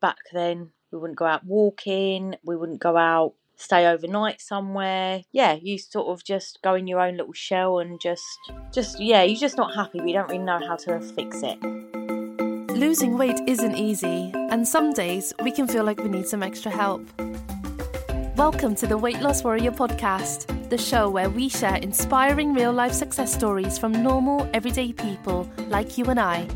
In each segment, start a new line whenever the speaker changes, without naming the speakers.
back then we wouldn't go out walking, we wouldn't go out stay overnight somewhere. Yeah, you sort of just go in your own little shell and just just yeah, you're just not happy, you don't really know how to fix it.
Losing weight isn't easy, and some days we can feel like we need some extra help. Welcome to the Weight Loss Warrior podcast, the show where we share inspiring real life success stories from normal, everyday people like you and I.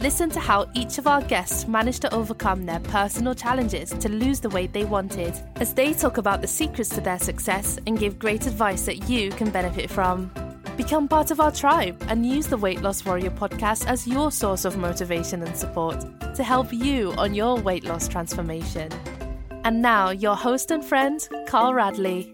Listen to how each of our guests managed to overcome their personal challenges to lose the weight they wanted, as they talk about the secrets to their success and give great advice that you can benefit from. Become part of our tribe and use the Weight Loss Warrior podcast as your source of motivation and support to help you on your weight loss transformation. And now, your host and friend, Carl Radley.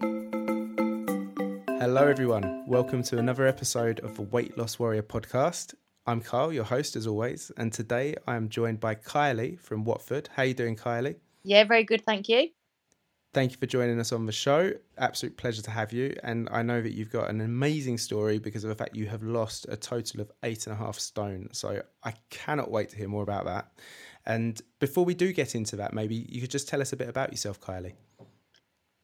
Hello, everyone. Welcome to another episode of the Weight Loss Warrior podcast. I'm Carl, your host as always, and today I am joined by Kylee from Watford. How are you doing, Kylee?
Yeah, very good, thank you.
Thank you for joining us on the show. Absolute pleasure to have you. And I know that you've got an amazing story because of the fact you have lost a total of eight and a half stone. So I cannot wait to hear more about that. And before we do get into that, maybe you could just tell us a bit about yourself, Kylee.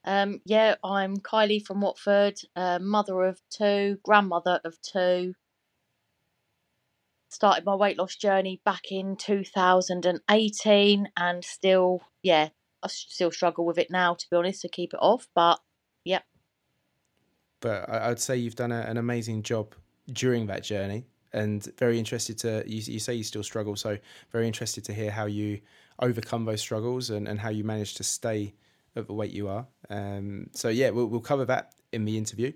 Um, yeah, I'm Kylee from Watford, uh, mother of two, grandmother of two. Started my weight loss journey back in 2018 and still, yeah, I still struggle with it now, to be honest, to keep it off. But yeah.
But I'd say you've done a, an amazing job during that journey, and very interested to. You, you say you still struggle, so very interested to hear how you overcome those struggles and, and how you manage to stay at the weight you are. Um, so yeah, we'll, we'll cover that in the interview.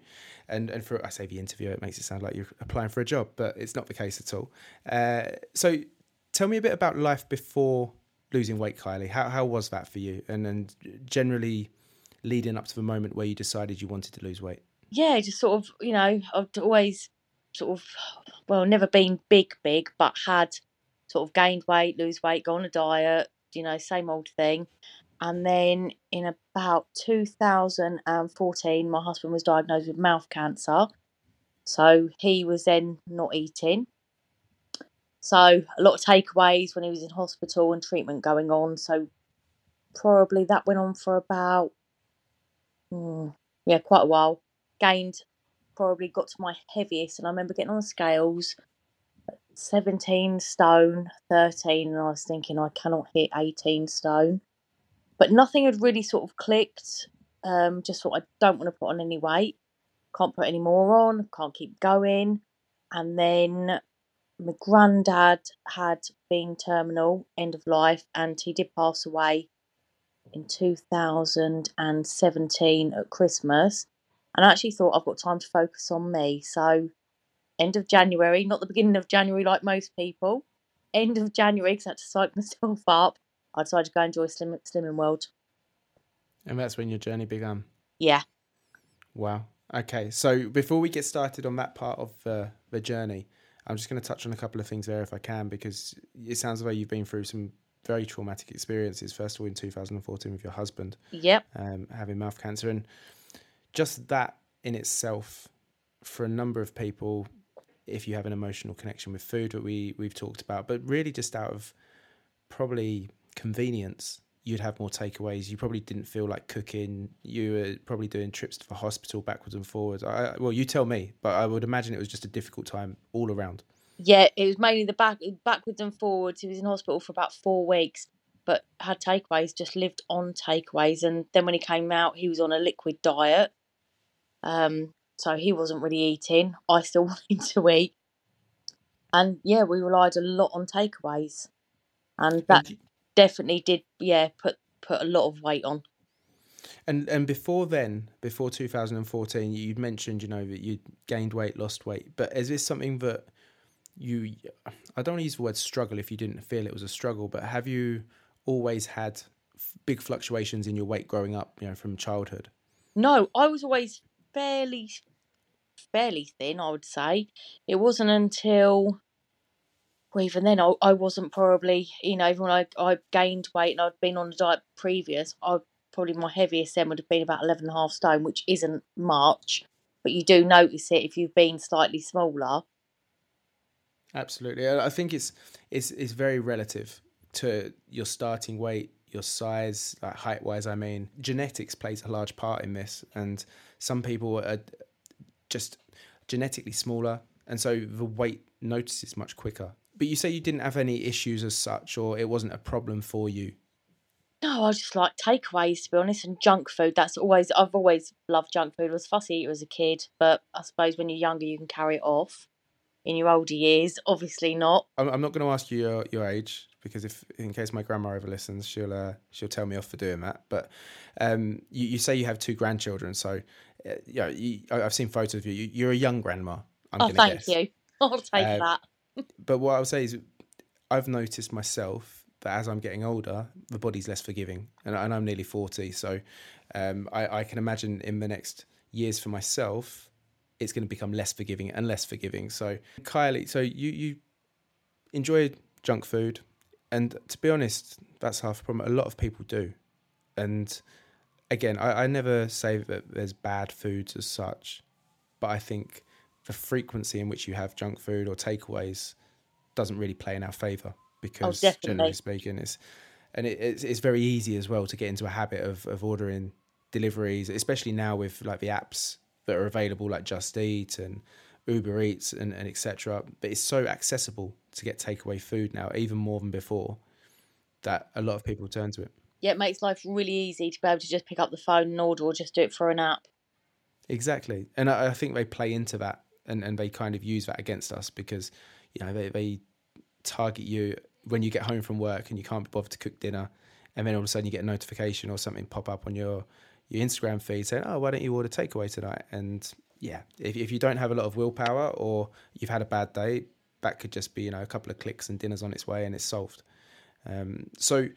And and for I say the interview, it makes it sound like you're applying for a job, but it's not the case at all. Uh, so tell me a bit about life before losing weight, Kylee. How how was that for you? And and generally leading up to the moment where you decided you wanted to lose weight.
Yeah, just sort of, you know, I've always sort of, well, never been big, big, but had sort of gained weight, lose weight, go on a diet, you know, same old thing. And then in about 2014, my husband was diagnosed with mouth cancer. So he was then not eating. So a lot of takeaways when he was in hospital and treatment going on. So probably that went on for about, mm, yeah, quite a while. Gained, probably got to my heaviest, and I remember getting on the scales, 17 stone, 13, and I was thinking I cannot hit 18 stone. But nothing had really sort of clicked. Um, just thought I don't want to put on any weight, can't put any more on, can't keep going. And then my granddad had been terminal, end of life, and he did pass away in 2017 at Christmas. And I actually thought I've got time to focus on me. So, end of January, not the beginning of January like most people, end of January, because I had to psych myself up, I decided to go enjoy Slim, Slimming World.
And that's when your journey began?
Yeah.
Wow. Okay. So, before we get started on that part of the, the journey, I'm just going to touch on a couple of things there if I can, because it sounds like you've been through some very traumatic experiences. First of all, in 2014 with your husband,
yep,
um, having mouth cancer, and just that in itself, for a number of people, if you have an emotional connection with food, that we we've talked about, but really just out of probably convenience, you'd have more takeaways. You probably didn't feel like cooking. You were probably doing trips to the hospital backwards and forwards. I, well, you tell me, but I would imagine it was just a difficult time all around.
Yeah, it was mainly the back backwards and forwards. He was in hospital for about four weeks, but had takeaways. Just lived on takeaways, and then when he came out, he was on a liquid diet. Um, so he wasn't really eating. I still wanted to eat, and yeah, we relied a lot on takeaways, and that definitely did yeah put put a lot of weight on.
And and before then, before 2014, you mentioned you know that you gained weight, lost weight, but is this something that you? I don't want to use the word struggle if you didn't feel it was a struggle, but have you always had big fluctuations in your weight growing up? You know, from childhood.
No, I was always fairly fairly thin. I would say it wasn't until well, even then, I, I wasn't probably, you know, even when I, I gained weight and I'd been on a diet previous, I probably my heaviest then would have been about 11 and a half stone, which isn't much, but you do notice it if you've been slightly smaller.
Absolutely. I think it's, it's, it's very relative to your starting weight, your size, like height wise, I mean, genetics plays a large part in this. And some people are just genetically smaller. And so the weight notices much quicker. But you say you didn't have any issues as such, or it wasn't a problem for you.
No, I just like takeaways to be honest, and junk food. That's always I've always loved junk food. I was fussy eater as a kid, but I suppose when you're younger, you can carry it off. In your older years, obviously not.
I'm, I'm not going to ask you your, your age because if in case my grandma ever listens, she'll uh, she'll tell me off for doing that. But um, you, you say you have two grandchildren, so uh, yeah, you, I've seen photos of you. you. are a young grandma. I'm
oh, thank
guess.
you. I'll take uh, that.
But what I'll say is, I've noticed myself that as I'm getting older, the body's less forgiving, and, and I'm nearly forty, so um, I, I can imagine in the next years for myself, it's going to become less forgiving and less forgiving. So, Kylee, so you you enjoy junk food, and to be honest, that's half the problem. A lot of people do, and again, I, I never say that there's bad foods as such, but I think the frequency in which you have junk food or takeaways doesn't really play in our favour because
oh,
generally speaking, it's and it, it's it's very easy as well to get into a habit of of ordering deliveries, especially now with like the apps that are available like Just Eat and Uber Eats and, and etc. But it's so accessible to get takeaway food now, even more than before, that a lot of people turn to it.
Yeah, it makes life really easy to be able to just pick up the phone and order or just do it for an app.
Exactly. And I, I think they play into that and, and they kind of use that against us because, you know, they, they target you when you get home from work and you can't be bothered to cook dinner and then all of a sudden you get a notification or something pop up on your your Instagram feed saying, "Oh, why don't you order takeaway tonight?" And yeah, if if you don't have a lot of willpower or you've had a bad day, that could just be you know a couple of clicks and dinner's on its way and it's solved. Um, so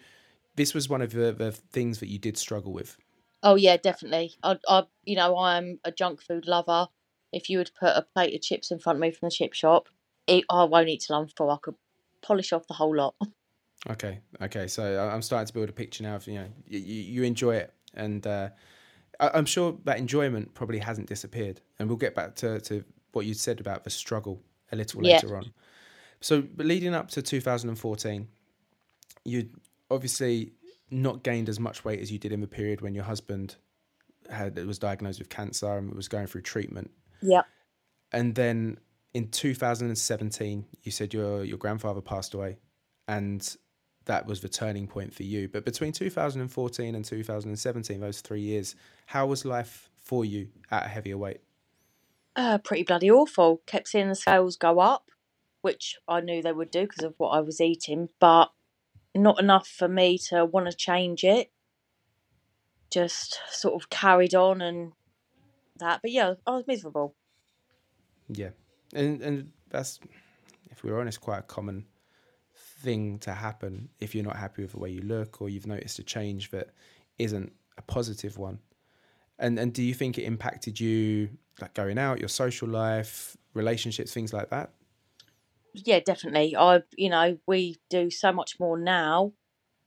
this was one of the, the things that you did struggle with.
Oh yeah, definitely. I, I, you know, I'm a junk food lover. If you would put a plate of chips in front of me from the chip shop, it, I won't eat till I'm full. I could polish off the whole lot.
Okay, okay. So I'm starting to build a picture now of you know you, you enjoy it and uh, I, am sure that enjoyment probably hasn't disappeared. And we'll get back to, to what you said about the struggle a little yeah. later on. So, leading up to 2014, you obviously not gained as much weight as you did in the period when your husband had was diagnosed with cancer and was going through treatment.
Yeah.
And then in 2017, you said your your grandfather passed away, and that was the turning point for you. But between 2014 and 2017, those three years, how was life for you at a heavier weight?
Uh, pretty bloody awful. Kept seeing the scales go up, which I knew they would do because of what I was eating, but not enough for me to want to change it. Just sort of carried on and that. But yeah, I was miserable.
Yeah. And and that's if we're honest, quite a common thing to happen if you're not happy with the way you look or you've noticed a change that isn't a positive one. And and do you think it impacted you like going out, your social life, relationships, things like that?
Yeah, definitely. I you know, we do so much more now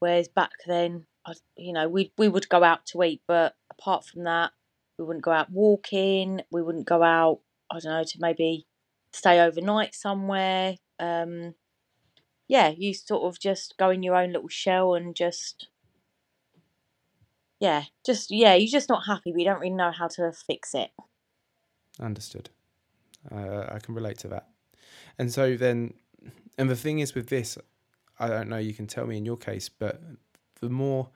whereas back then I, you know, we we would go out to eat, but apart from that, we wouldn't go out walking, we wouldn't go out, I don't know, to maybe stay overnight somewhere. Um, yeah, you sort of just go in your own little shell and just yeah, just yeah, you're just not happy, but you don't really know how to fix it.
Understood. Uh, I can relate to that. And so then, and the thing is with this, I don't know. You can tell me in your case, but the more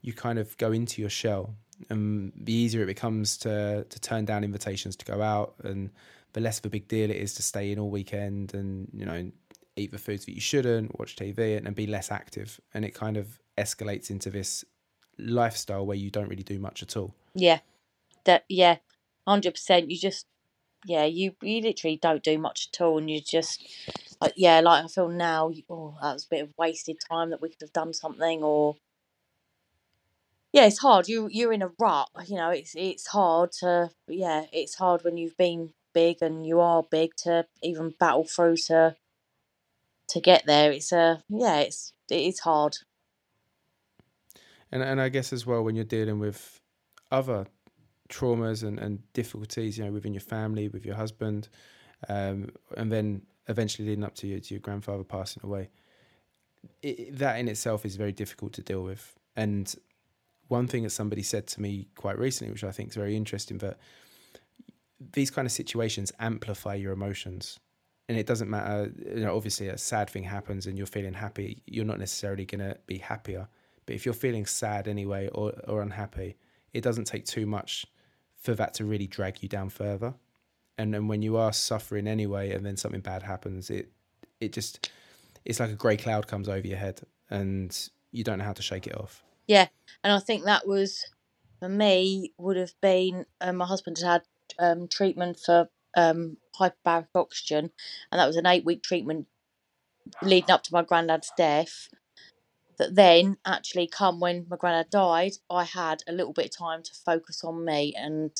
you kind of go into your shell, and the easier it becomes to to turn down invitations to go out, and the less of a big deal it is to stay in all weekend, and you know eat the foods that you shouldn't, watch TV, and, and be less active. And it kind of escalates into this lifestyle where you don't really do much at all.
Yeah, that yeah, hundred percent. You just yeah, you you literally don't do much at all, and you just like yeah, like I feel now. Oh, that was a bit of wasted time that we could have done something, or yeah, it's hard. You you're in a rut. You know, it's it's hard to yeah, it's hard when you've been big and you are big to even battle through to to get there. It's a yeah, it's it is hard.
And and I guess as well when you're dealing with other traumas and, and difficulties, you know, within your family, with your husband, um, and then eventually leading up to you to your grandfather passing away. it, that in itself is very difficult to deal with. And one thing that somebody said to me quite recently, which I think is very interesting, that these kind of situations amplify your emotions. And it doesn't matter, you know, obviously a sad thing happens and you're feeling happy, you're not necessarily going to be happier. But if you're feeling sad anyway or, or unhappy, it doesn't take too much for that to really drag you down further. And then when you are suffering anyway and then something bad happens, it it just it's like a grey cloud comes over your head and you don't know how to shake it off.
Yeah, and I think that was for me would have been um, my husband had had um, treatment for um, hyperbaric oxygen, and that was an eight week treatment leading up to my granddad's death. That then actually come when my granddad died, I had a little bit of time to focus on me, and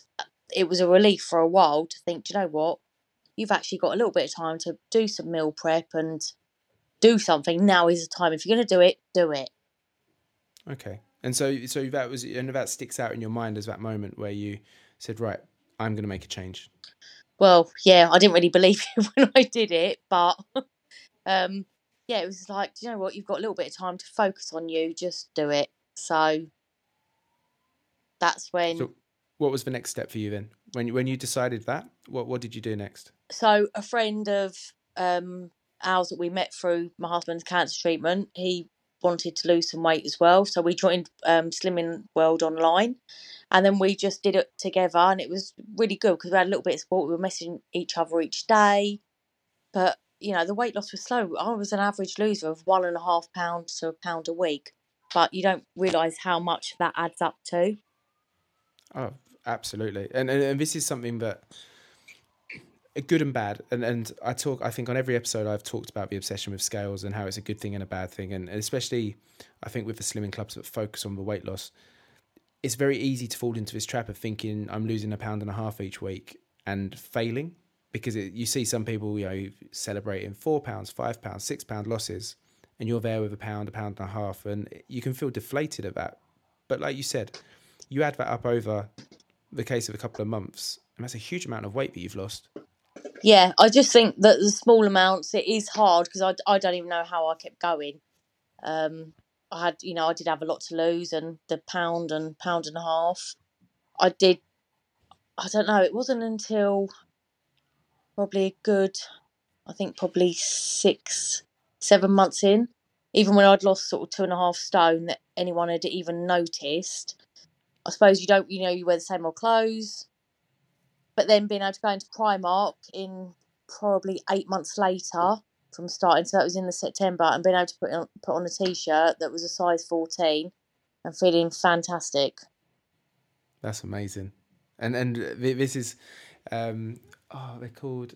it was a relief for a while to think, do you know what? You've actually got a little bit of time to do some meal prep and do something. Now is the time. If you're going to do it, do it.
Okay. And so, so that was, and that sticks out in your mind as that moment where you said, right, I'm going to make a change.
Well, yeah, I didn't really believe it when I did it, but um, yeah, it was like, do you know what? You've got a little bit of time to focus on you. Just do it. So that's when.
So what was the next step for you then? When you, when you decided that, what what did you do next?
So a friend of um, ours that we met through my husband's cancer treatment, he wanted to lose some weight as well. So we joined um, Slimming World online, and then we just did it together, and it was really good because we had a little bit of support. We were messaging each other each day, but you know the weight loss was slow. I was an average loser of one and a half pounds to a pound a week, but you don't realise how much that adds up to.
Oh, absolutely, and and, and this is something that good and bad and and i talk i think on every episode i've talked about the obsession with scales and how it's a good thing and a bad thing and especially i think with the slimming clubs that focus on the weight loss it's very easy to fall into this trap of thinking i'm losing a pound and a half each week and failing because it, you see some people you know celebrating four pounds five pounds six pound losses and you're there with a pound a pound and a half and you can feel deflated at that. But like you said you add that up over the case of a couple of months and that's a huge amount of weight that you've lost
yeah, I just think that the small amounts it is hard because I, I don't even know how I kept going. Um, I had you know I did have a lot to lose and the pound and pound and a half. I did. I don't know. It wasn't until probably a good, I think probably six, seven months in, even when I'd lost sort of two and a half stone, that anyone had even noticed. I suppose you don't, you know, you wear the same old clothes but then being able to go into Primark in probably eight months later from starting, so that was in the September, and being able to put on, put on a t-shirt that was a size fourteen, and feeling fantastic.
That's amazing, and and this is, um, oh, they're called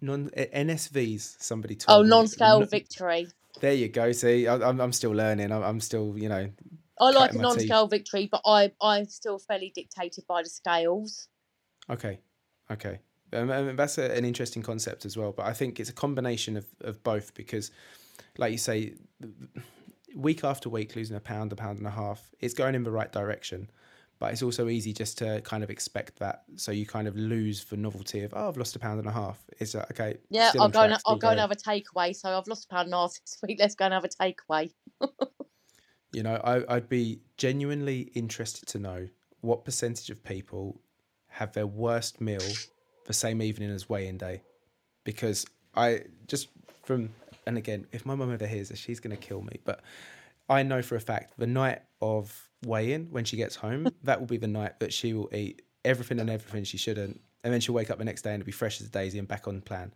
non NSVs. Somebody told
oh,
me.
non-scale victory.
There you go. See, I, I'm I'm still learning. I'm, I'm still, you know.
I like a non-scale victory, but I I'm still fairly dictated by the scales.
Okay, okay. Um, that's a, an interesting concept as well. But I think it's a combination of, of both because, like you say, week after week, losing a pound, a pound and a half, it's going in the right direction. But it's also easy just to kind of expect that. So you kind of lose the novelty of, oh, I've lost a pound and a half. It's like, okay.
Yeah, I'll go, and, I'll go and have a takeaway. So I've lost a pound and a half this week. Let's go and have a takeaway.
you know, I, I'd be genuinely interested to know what percentage of people have their worst meal the same evening as weigh-in day, because I just from and again, if my mum ever hears this, she's going to kill me. But I know for a fact the night of weigh-in when she gets home, that will be the night that she will eat everything and everything she shouldn't, and then she'll wake up the next day and it'll be fresh as a daisy and back on plan.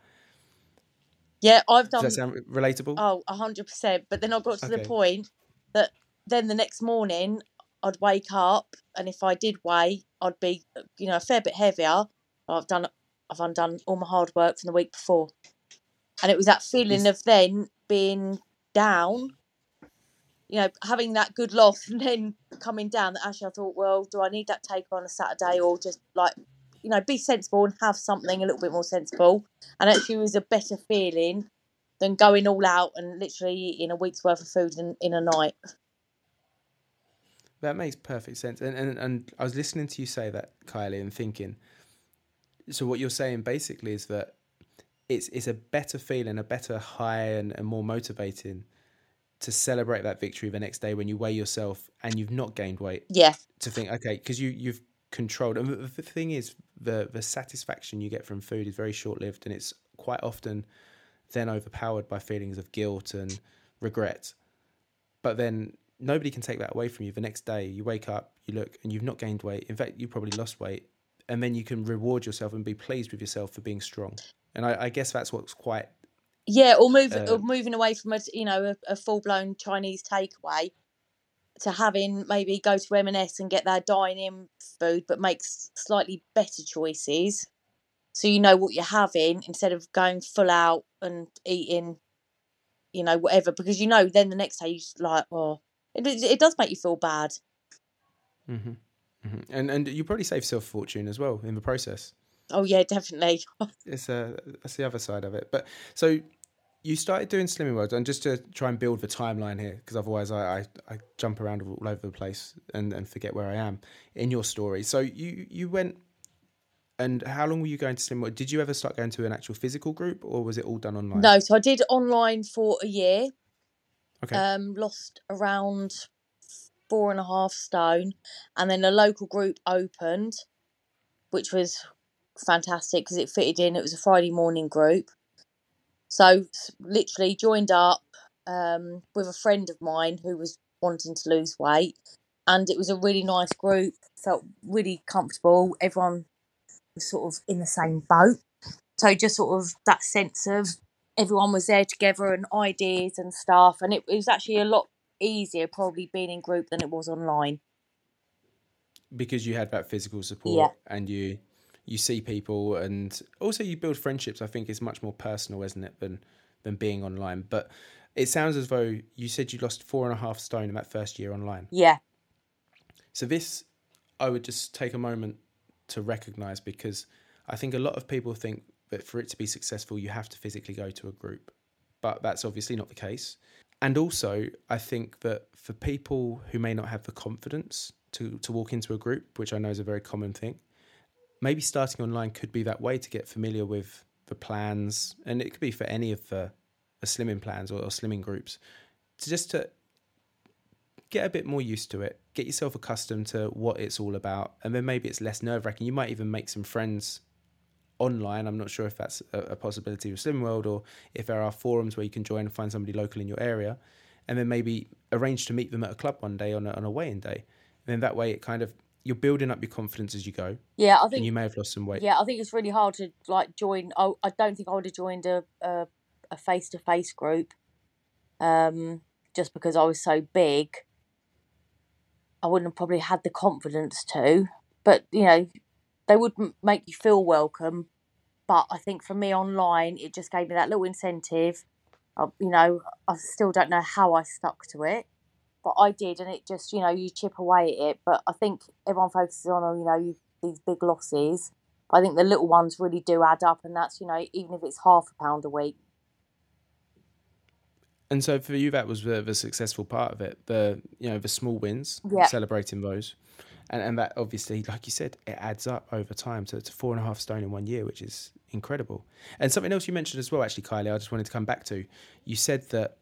Yeah, I've done.
Does that sound relatable?
Oh, hundred percent. But then I got to okay. the point that then the next morning I'd wake up, and if I did weigh, I'd be, you know, a fair bit heavier. I've done, I've undone all my hard work from the week before, and it was that feeling of then being down, you know, having that good loss and then coming down. That actually I thought, well, do I need that take on a Saturday or just like, you know, be sensible and have something a little bit more sensible? And actually, it was a better feeling than going all out and literally eating a week's worth of food in, in a night.
That makes perfect sense. And, and and I was listening to you say that, Kylee, and thinking. So what you're saying basically is that it's it's a better feeling, a better high, and, and more motivating to celebrate that victory the next day when you weigh yourself and you've not gained weight.
Yeah.
To think, okay, because you you've controlled. And the, the thing is, the the satisfaction you get from food is very short lived, and it's quite often then overpowered by feelings of guilt and regret. But then nobody can take that away from you. The next day, you wake up, you look, and you've not gained weight. In fact, you probably lost weight, and then you can reward yourself and be pleased with yourself for being strong. And I, I guess that's what's quite
Yeah, or move or
Uh,
moving away from a you know a, a full blown Chinese takeaway to having maybe go to M&S and get their dine-in food, but make slightly better choices, so you know what you're having instead of going full out and eating, you know whatever, because you know then the next day you just like oh it it does make you feel bad.
hmm hmm and and you probably save self fortune as well in the process.
Oh yeah, definitely.
It's uh, that's the other side of it. But so you started doing Slimming World, and just to try and build the timeline here, because otherwise I, I I jump around all over the place and and forget where I am in your story. So you you went. And how long were you going to Slimming World? Did you ever start going to an actual physical group, or was it all done online?
No, so I did online for a year.
Okay.
um, lost around four and a half stone, and then a local group opened, which was fantastic because it fitted in. It was a Friday morning group, so literally joined up um, with a friend of mine who was wanting to lose weight, and it was a really nice group. Felt really comfortable. Everyone was sort of in the same boat, so just sort of that sense of everyone was there together and ideas and stuff and it, it was actually a lot easier probably being in group than it was online.
Because you had that physical support
Yeah.
and you you see people and also you build friendships i think is much more personal isn't it than than being online. But it sounds as though you said you lost four and a half stone in that first year online.
Yeah.
So this i would just take a moment to recognize because i think a lot of people think that for it to be successful you have to physically go to a group. But that's obviously not the case. And also i think that for people who may not have the confidence to, to walk into a group which i know is a very common thing maybe starting online could be that way to get familiar with the plans. And it could be for any of the, the slimming plans or, or slimming groups to just to get a bit more used to it get yourself accustomed to what it's all about. And then maybe it's less nerve-wracking. You might even make some friends online i'm not sure if that's a, possibility with slimming world or if there are forums where you can join and find somebody local in your area and then maybe arrange to meet them at a club one day on a, on a weigh-in day. And then that way it kind of you're building up your confidence as you go.
Yeah i think
you may have lost some weight.
Yeah i think it's really hard to like join i, I don't think i would have joined a a, a face-to-face group um just because i was so big. I wouldn't have probably had the confidence to but you know they would make you feel welcome but i think for me online it just gave me that little incentive uh, you know i still don't know how i stuck to it but i did and it just you know you chip away at it but i think everyone focuses on oh, you know you, these big losses i think the little ones really do add up and that's you know even if it's half a pound a week
And so for you, that was the, the successful part of it. The you know the small wins,
Yeah.
celebrating those, and and that obviously, like you said, it adds up over time to, to four and a half stone in one year, which is incredible. And something else you mentioned as well, actually, Kylee, I just wanted to come back to. You said that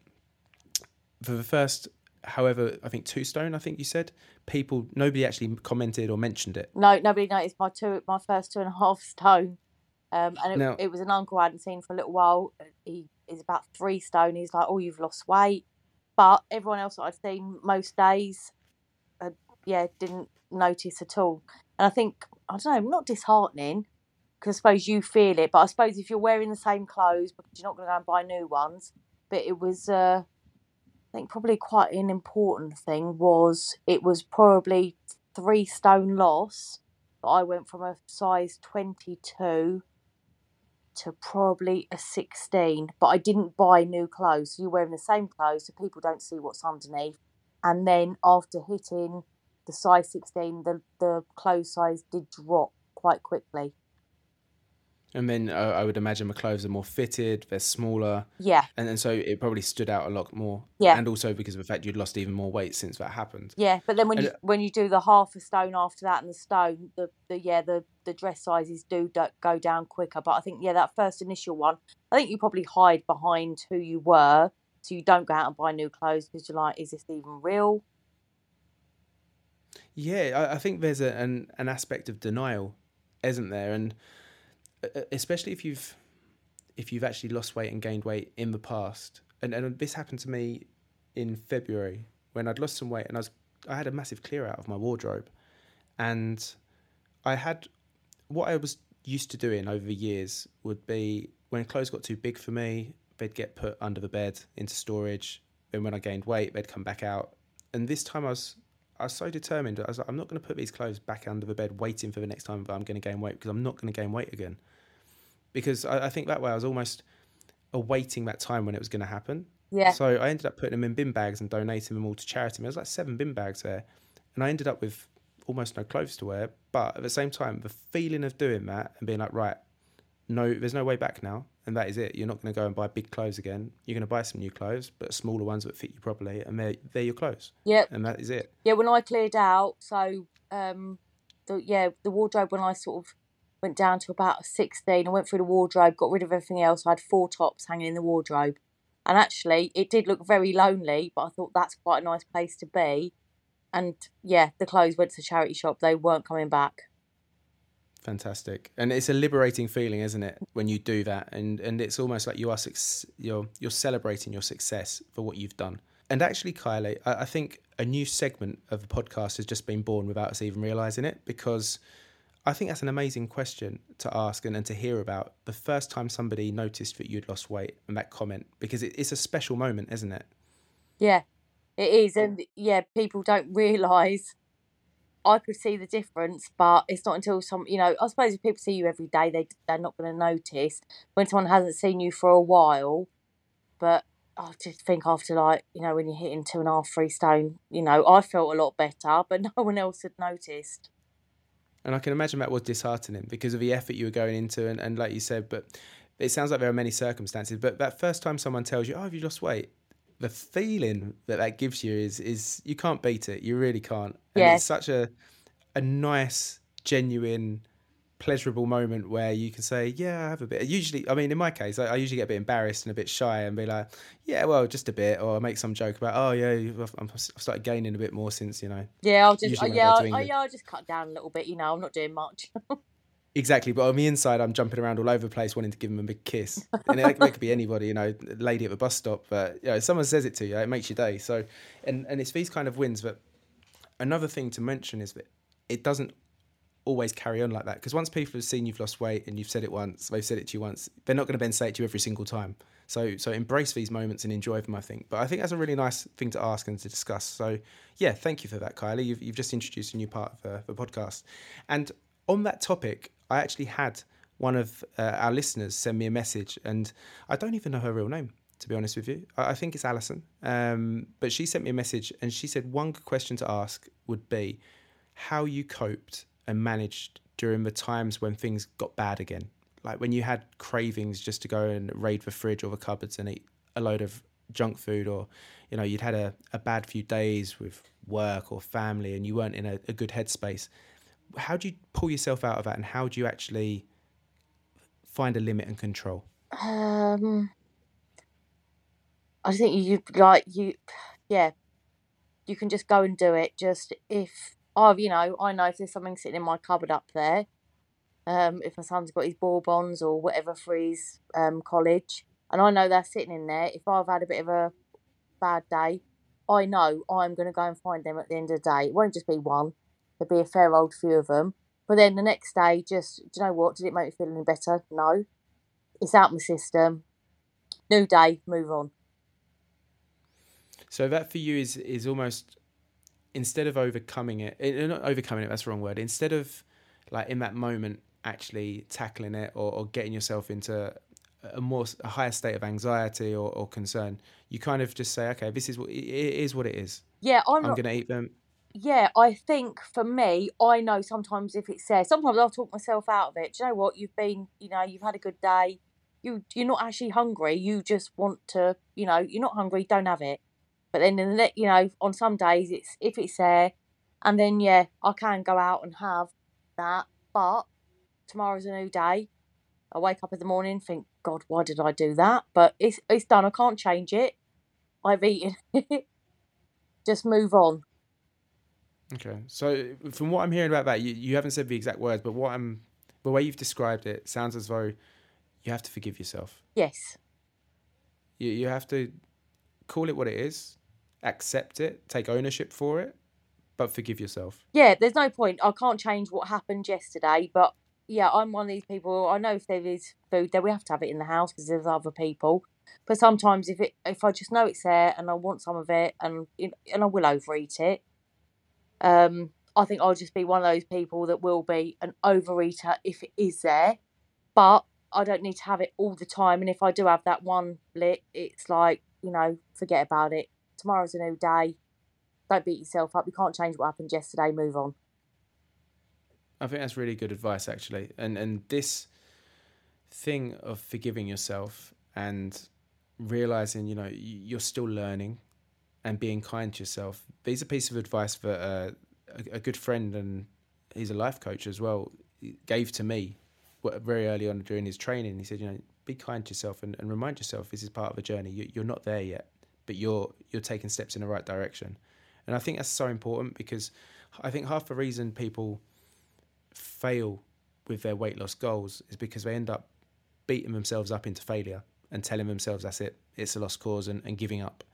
for the first, however, I think two stone. I think you said people nobody actually commented or mentioned it.
no nobody noticed my two my first two and a half stone um and it,
Now-
it was an uncle I hadn't seen for a little while he is about three stone he's like oh you've lost weight but everyone else that I'd seen most days yeah didn't notice at all and I think I don't know not disheartening because I suppose you feel it but I suppose if you're wearing the same clothes because you're not going to go and buy new ones but it was uh I think probably quite an important thing was it was probably three stone loss. But I went from a size 22 to probably a 16, but I didn't buy new clothes. So you're wearing the same clothes, so people don't see what's underneath. And then after hitting the size 16, the, the clothes size did drop quite quickly.
And then uh, I would imagine my clothes are more fitted, they're smaller,
Yeah,
and, and so it probably stood out a lot more.
Yeah.
And also because of the fact you'd lost even more weight since that happened.
yeah. But then when
And-
you when you do the half a stone after that and the stone, the, the yeah the the dress sizes do do- go down quicker. But I think yeah that first initial one, I think you probably hide behind who you were, so you don't go out and buy new clothes because you're like, is this even real?
Yeah, I, I think there's a, an an aspect of denial, isn't there? And uh, especially if you've if you've actually lost weight and gained weight in the past, and and this happened to me in February when I'd lost some weight and I was I had a massive clear out of my wardrobe, and I had what I was used to doing over the years would be when clothes got too big for me, they'd get put under the bed into storage. Then when I gained weight, they'd come back out. And this time I was I was so determined. I was like, I'm not going to put these clothes back under the bed, waiting for the next time that I'm going to gain weight because I'm not going to gain weight again. Because I, I think that way I was almost awaiting that time when it was going to happen.
Yeah,
So I ended up putting them in bin bags and donating them all to charity. There was like seven bin bags there, and I ended up with almost no clothes to wear. But at the same time, the feeling of doing that and being like, right, no, there's no way back now, and that is it. You're not going to go and buy big clothes again. You're going to buy some new clothes, but smaller ones that fit you properly, and they're they're your clothes,
yeah.
and that is it.
Yeah, when I cleared out, so um, the yeah, the wardrobe when I sort of went down to about sixteen, I went through the wardrobe, got rid of everything else. I had four tops hanging in the wardrobe, and actually, it did look very lonely. But I thought that's quite a nice place to be. And yeah, the clothes went to the charity shop. They weren't coming back.
Fantastic, and it's a liberating feeling, isn't it, when you do that? And and it's almost like you are suc- you're you're celebrating your success for what you've done. And actually, Kylee, I, I think a new segment of the podcast has just been born without us even realizing it, because I think that's an amazing question to ask and, and to hear about the first time somebody noticed that you'd lost weight and that comment, because it, it's a special moment, isn't it?
Yeah, it is, and yeah, people don't realise. I could see the difference, but it's not until some, you know, I suppose if people see you every day, they they're not going to notice when someone hasn't seen you for a while. But I just think after like, you know, when you're hitting two and a half, three stone, you know, I felt a lot better, but no one else had noticed.
And I can imagine that was disheartening because of the effort you were going into, and, and like you said, but it sounds like there are many circumstances. But that first time someone tells you, "Oh, have you lost weight?" The feeling that that gives you is is you can't beat it. You really can't. And
Yeah.
it's such a a nice, genuine, pleasurable moment where you can say, "Yeah, I have a bit." Usually, I mean, in my case, I, I usually get a bit embarrassed and a bit shy and be like, "Yeah, well, just a bit," or I make some joke about, "Oh, yeah, I've, I've started gaining a bit more since you know."
Yeah, I'll just, uh, yeah, I, I,
England.
yeah, I'll just cut down a little bit. You know, I'm not doing much.
Exactly, but on the inside, I'm jumping around all over the place, wanting to give them a big kiss. And it, it could be anybody, you know, lady at the bus stop. But you know, someone says it to you, it makes your day. So, and and it's these kind of wins. But another thing to mention is that it doesn't always carry on like that because once people have seen you've lost weight and you've said it once, they've said it to you once, they're not going to then say it to you every single time. So so embrace these moments and enjoy them. I think. But I think that's a really nice thing to ask and to discuss. So yeah, thank you for that, Kylee. You've you've just introduced a new part of the, the podcast, and on that topic, I actually had one of uh, our listeners send me a message, and I don't even know her real name, to be honest with you. I, I think it's Alison. Um, but she sent me a message, and she said one good question to ask would be how you coped and managed during the times when things got bad again. Like when you had cravings just to go and raid the fridge or the cupboards and eat a load of junk food, or you know, you'd had a, a bad few days with work or family and you weren't in a, a good headspace how do you pull yourself out of that and how do you actually find a limit and control
Um, I think you like you, yeah. You can just go and do it. Just if I've, you know, I know if there's something sitting in my cupboard up there. Um, if my son's got his bourbons or whatever for his um college, and I know they're sitting in there. If I've had a bit of a bad day, I know I'm going to go and find them at the end of the day. It won't just be one. There'll be a fair old few of them. But then the next day, just do you know what? Did it make me feel any better? No. It's out my system. New day, move on.
so that for you is is almost instead of overcoming it eh, not overcoming it that's the wrong word instead of like in that moment actually tackling it or, or getting yourself into a more a higher state of anxiety or, or concern you kind of just say okay this is what it is what it is
Yeah, I'm
i'm
not.
going to eat them
yeah, I think for me, I know sometimes if it's there, sometimes I'll talk myself out of it. Do you know what? You've been, you know, you've had a good day. You you're not actually hungry. You just want to, you know, you're not hungry. Don't have it. But then, in the, you know, on some days it's if it's there, and then yeah, I can go out and have that. But tomorrow's a new day. I wake up in the morning, think, God, why did I do that? But it's it's done. I can't change it. I've eaten. just move on.
Okay. So from what I'm hearing about that, you, you haven't said the exact words, but what I'm the way you've described it sounds as though you have to forgive yourself.
Yes.
You you have to call it what it is, accept it, take ownership for it, but forgive yourself.
Yeah, there's no point. I can't change what happened yesterday, but yeah, I'm one of these people. I know if there is food there, we have to have it in the house because there's other people. But sometimes if it if I just know it's there and I want some of it and and I will overeat it, um, I think I'll just be one of those people that will be an overeater if it is there. But I don't need to have it all the time. And if I do have that one lit, it's like, you know, forget about it. Tomorrow's a new day. Don't beat yourself up. You can't change what happened yesterday. Move on.
I think that's really good advice, actually. And and this thing of forgiving yourself and realizing, you know, you're still learning and being kind to yourself. These are pieces of advice that uh, a, a, good friend and he's a life coach as well gave to me very early on during his training. He said, you know, be kind to yourself and, and remind yourself this is part of a journey. You, you're not there yet, but you're you're taking steps in the right direction. And I think that's so important because I think half the reason people fail with their weight loss goals is because they end up beating themselves up into failure and telling themselves that's it, it's a lost cause and, and giving up.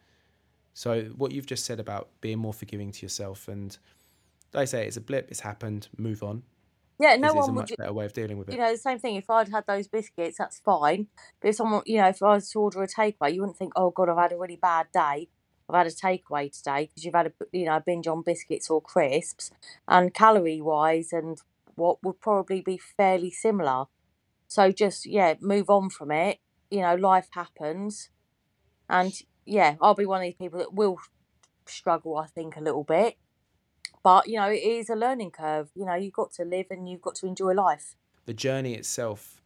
So what you've just said about being more forgiving to yourself and like I say it's a blip, it's happened, move on.
Yeah, no one
a
would.
much better way of dealing with it.
You know, the same thing. If I'd had those biscuits, that's fine. But if someone, you know, if I was to order a takeaway, you wouldn't think, "Oh God, I've had a really bad day. I've had a takeaway today because you've had a, you know, binge on biscuits or crisps." And calorie wise, and what would probably be fairly similar. So just yeah, move on from it. You know, life happens, and yeah, I'll be one of these people that will struggle, I think, a little bit. But, you know, it is a learning curve. You know, you've got to live and you've got to enjoy life.
The journey itself,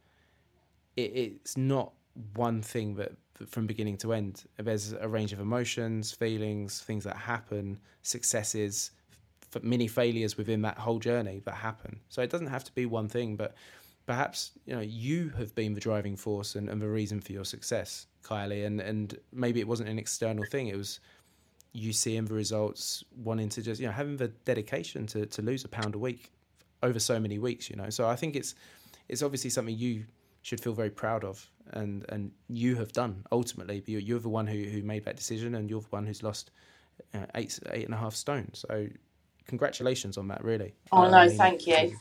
it, it's not one thing that from beginning to end. There's a range of emotions, feelings, things that happen, successes, many failures within that whole journey that happen. So it doesn't have to be one thing, but perhaps you know you have been the driving force and, and the reason for your success, Kylee, and and maybe it wasn't an external thing. It was you seeing the results, wanting to just you know having the dedication to to lose a pound a week over so many weeks. You know, so I think it's it's obviously something you should feel very proud of, and and you have done ultimately. You're, you're the one who who made that decision, and you're the one who's lost uh, eight eight and a half stone. So congratulations on that, really.
Oh no, thank you.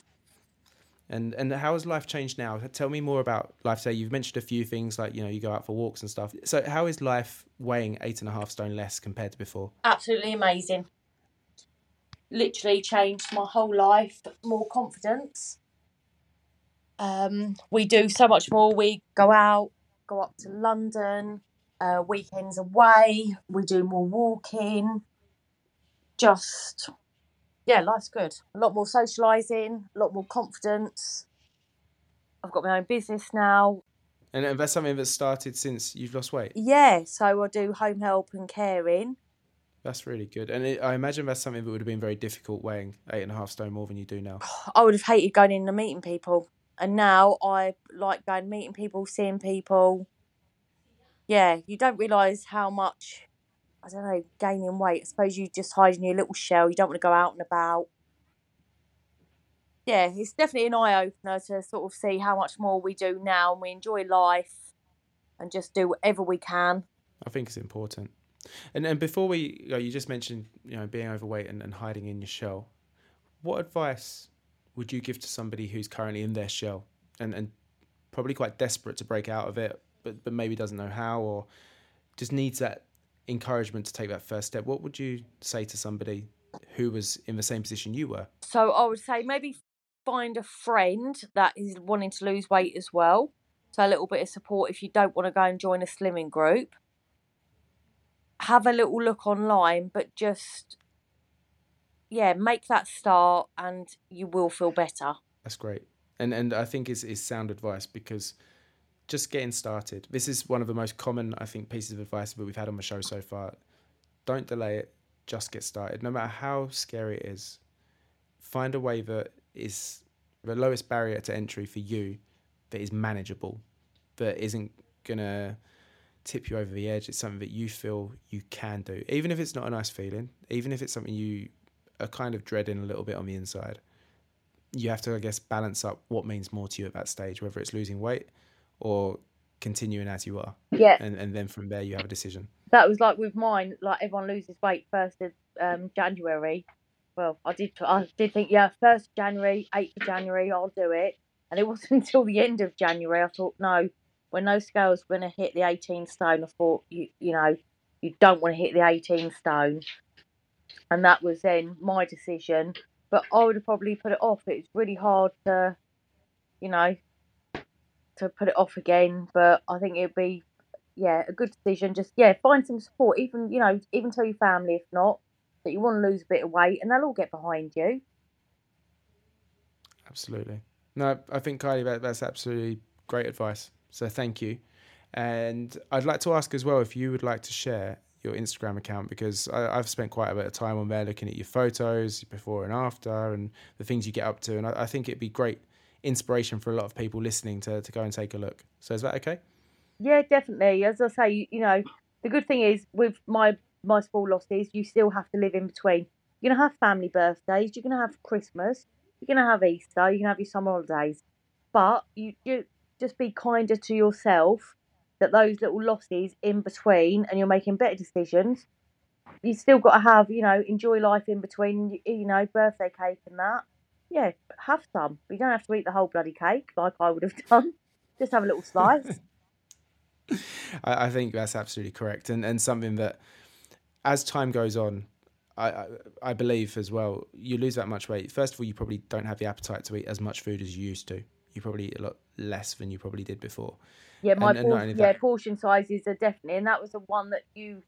And and how has life changed now? Tell me more about life. Say you've mentioned a few things like you know you go out for walks and stuff. So how is life weighing eight and a half stone less compared to before?
Absolutely amazing. Literally changed my whole life. More confidence. Um, we do so much more. We go out, go up to London, uh, weekends away. We do more walking. Just yeah, life's good. A lot more socialising, a lot more confidence. I've got my own business now.
And that's something that's started since you've lost weight?
Yeah, so I do home help and caring.
That's really good. And it, I imagine that's something that would have been very difficult weighing eight and a half stone more than you do now.
I would have hated going in and meeting people. And now I like going meeting people, seeing people. Yeah, you don't realise how much I don't know, gaining weight. I suppose you just hide in your little shell. You don't want to go out and about. Yeah, it's definitely an eye opener to sort of see how much more we do now and we enjoy life and just do whatever we can.
I think it's important. And and before we you, you just mentioned you know being overweight and, and hiding in your shell. What advice would you give to somebody who's currently in their shell and, and probably quite desperate to break out of it, but but maybe doesn't know how or just needs that encouragement to take that first step, what would you say to somebody who was in the same position you were?
So I would say maybe find a friend that is wanting to lose weight as well. So a little bit of support if you don't want to go and join a slimming group. Have a little look online, but just yeah, make that start, and you will feel better.
That's great, and and I think is is sound advice because just getting started. This is one of the most common, I think, pieces of advice that we've had on the show so far. Don't delay it. Just get started. No matter how scary it is, find a way that is the lowest barrier to entry for you that is manageable, that isn't gonna tip you over the edge. It's something that you feel you can do, even if it's not a nice feeling, even if it's something you are kind of dreading a little bit on the inside. You have to, I guess, balance up what means more to you at that stage, whether it's losing weight or continuing as you are.
Yeah.
And and then from there you have a decision.
That was like with mine. Like everyone loses weight first of um, January. Well, I did. I did think, yeah, first January, eighth of January, I'll do it. And it wasn't until the end of January I thought, no, when those scales were going to hit the 18 stone, I thought, you you know, you don't want to hit the 18 stone. And that was then my decision. But I would have probably put it off. It's really hard to, you know, to put it off again. But I think it'd be, yeah, a good decision. Just, yeah, find some support. Even, you know, even tell your family if not that you want to lose a bit of weight and they'll all get behind you.
Absolutely. No, I think Kylee, that, that's absolutely great advice. So thank you. And I'd like to ask as well if you would like to share your Instagram account because I, have spent quite a bit of time on there looking at your photos before and after and the things you get up to. And I, I think it'd be great inspiration for a lot of people listening to, to go and take a look. So is that okay?
Yeah, definitely. As I say, you know, the good thing is with my my small losses, you still have to live in between. You're gonna have family birthdays, you're gonna have Christmas, you're gonna have Easter, you're gonna have your summer holidays, but you, you just be kinder to yourself. That those little losses in between, and you're making better decisions. You still got to have, you know, enjoy life in between. You know, birthday cake and that. Yeah, have some. You don't have to eat the whole bloody cake like I would have done. Just have a little slice.
I, I think that's absolutely correct, and and something that as time goes on, I, I, I believe as well, you lose that much weight. First of all, you probably don't have the appetite to eat as much food as you used to. You probably eat a lot less than you probably did before.
Yeah, my and, and yeah portion sizes are definitely, and that was the one that you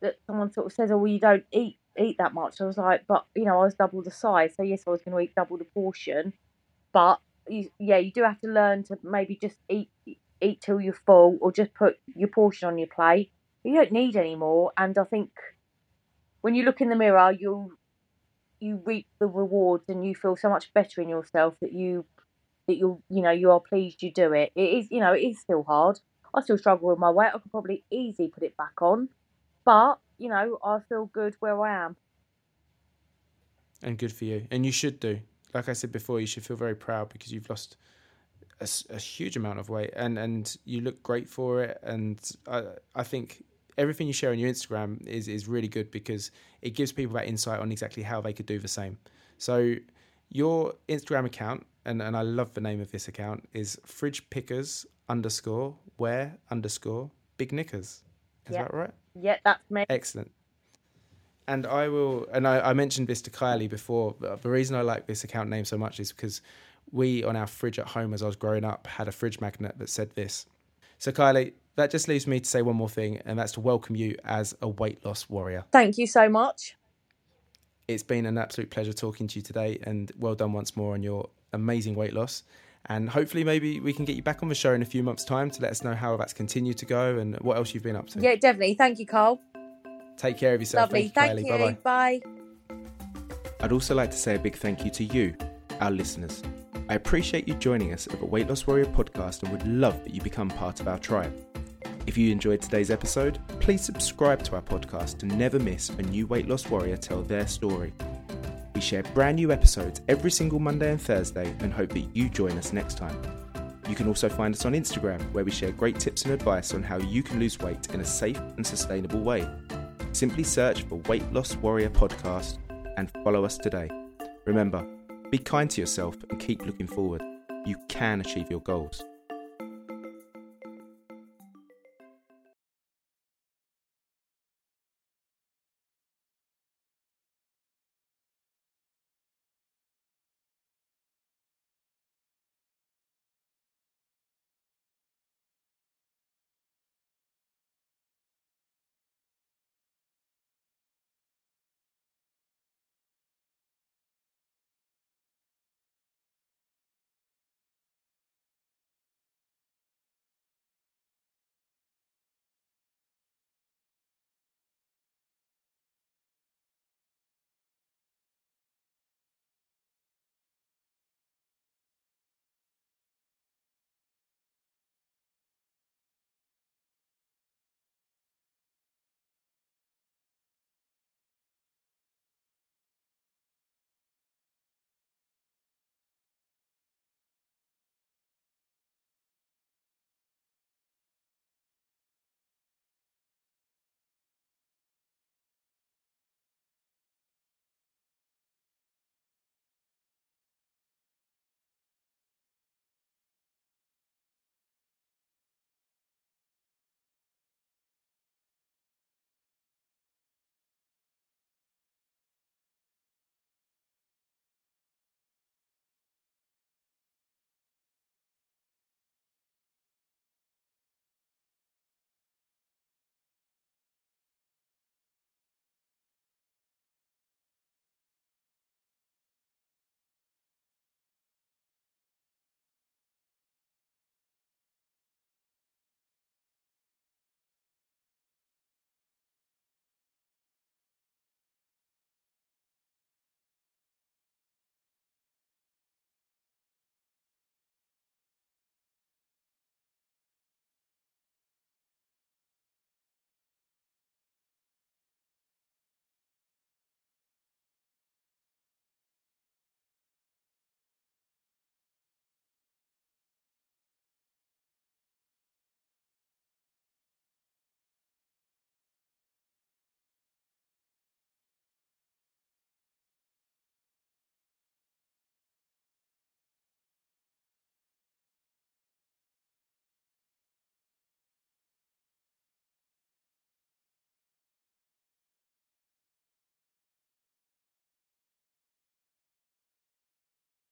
that someone sort of says, "Oh, well, you don't eat eat that much." I was like, "But you know, I was double the size, so yes, I was going to eat double the portion." But you, yeah, you do have to learn to maybe just eat eat till you're full, or just put your portion on your plate you don't need any more. And I think when you look in the mirror, you you reap the rewards and you feel so much better in yourself that you that you you know you are pleased you do it. It is you know it is still hard. I still struggle with my weight. I could probably easily put it back on, but you know I feel good where I am.
And good for you, and you should do. Like I said before, you should feel very proud because you've lost a, a huge amount of weight, and and you look great for it. And I I think everything you share on your Instagram is is really good because it gives people that insight on exactly how they could do the same. So your Instagram account, and, and I love the name of this account, is fridge pickers underscore wear underscore big knickers. Is
yep.
that right?
Yeah, that's me.
Excellent. And I will, and I, I mentioned this to Kylee before. the reason I like this account name so much is because we on our fridge at home as I was growing up had a fridge magnet that said this. So Kylee, that just leaves me to say one more thing, and that's to welcome you as a weight loss warrior.
Thank you so much.
It's been an absolute pleasure talking to you today, and well done once more on your amazing weight loss. And hopefully, maybe we can get you back on the show in a few months' time to let us know how that's continued to go and what else you've been up to.
Yeah, definitely. Thank you, Carl.
Take care of yourself.
Lovely. Thank,
thank
you. Bye-bye. Bye.
I'd also like to say a big thank you to you, our listeners. I appreciate you joining us at the Weight Loss Warrior podcast and would love that you become part of our tribe. If you enjoyed today's episode, please subscribe to our podcast to never miss a new weight loss warrior tell their story. We share brand new episodes every single Monday and Thursday and hope that you join us next time. You can also find us on Instagram where we share great tips and advice on how you can lose weight in a safe and sustainable way. Simply search for Weight Loss Warrior Podcast and follow us today. Remember, be kind to yourself and keep looking forward. You can achieve your goals.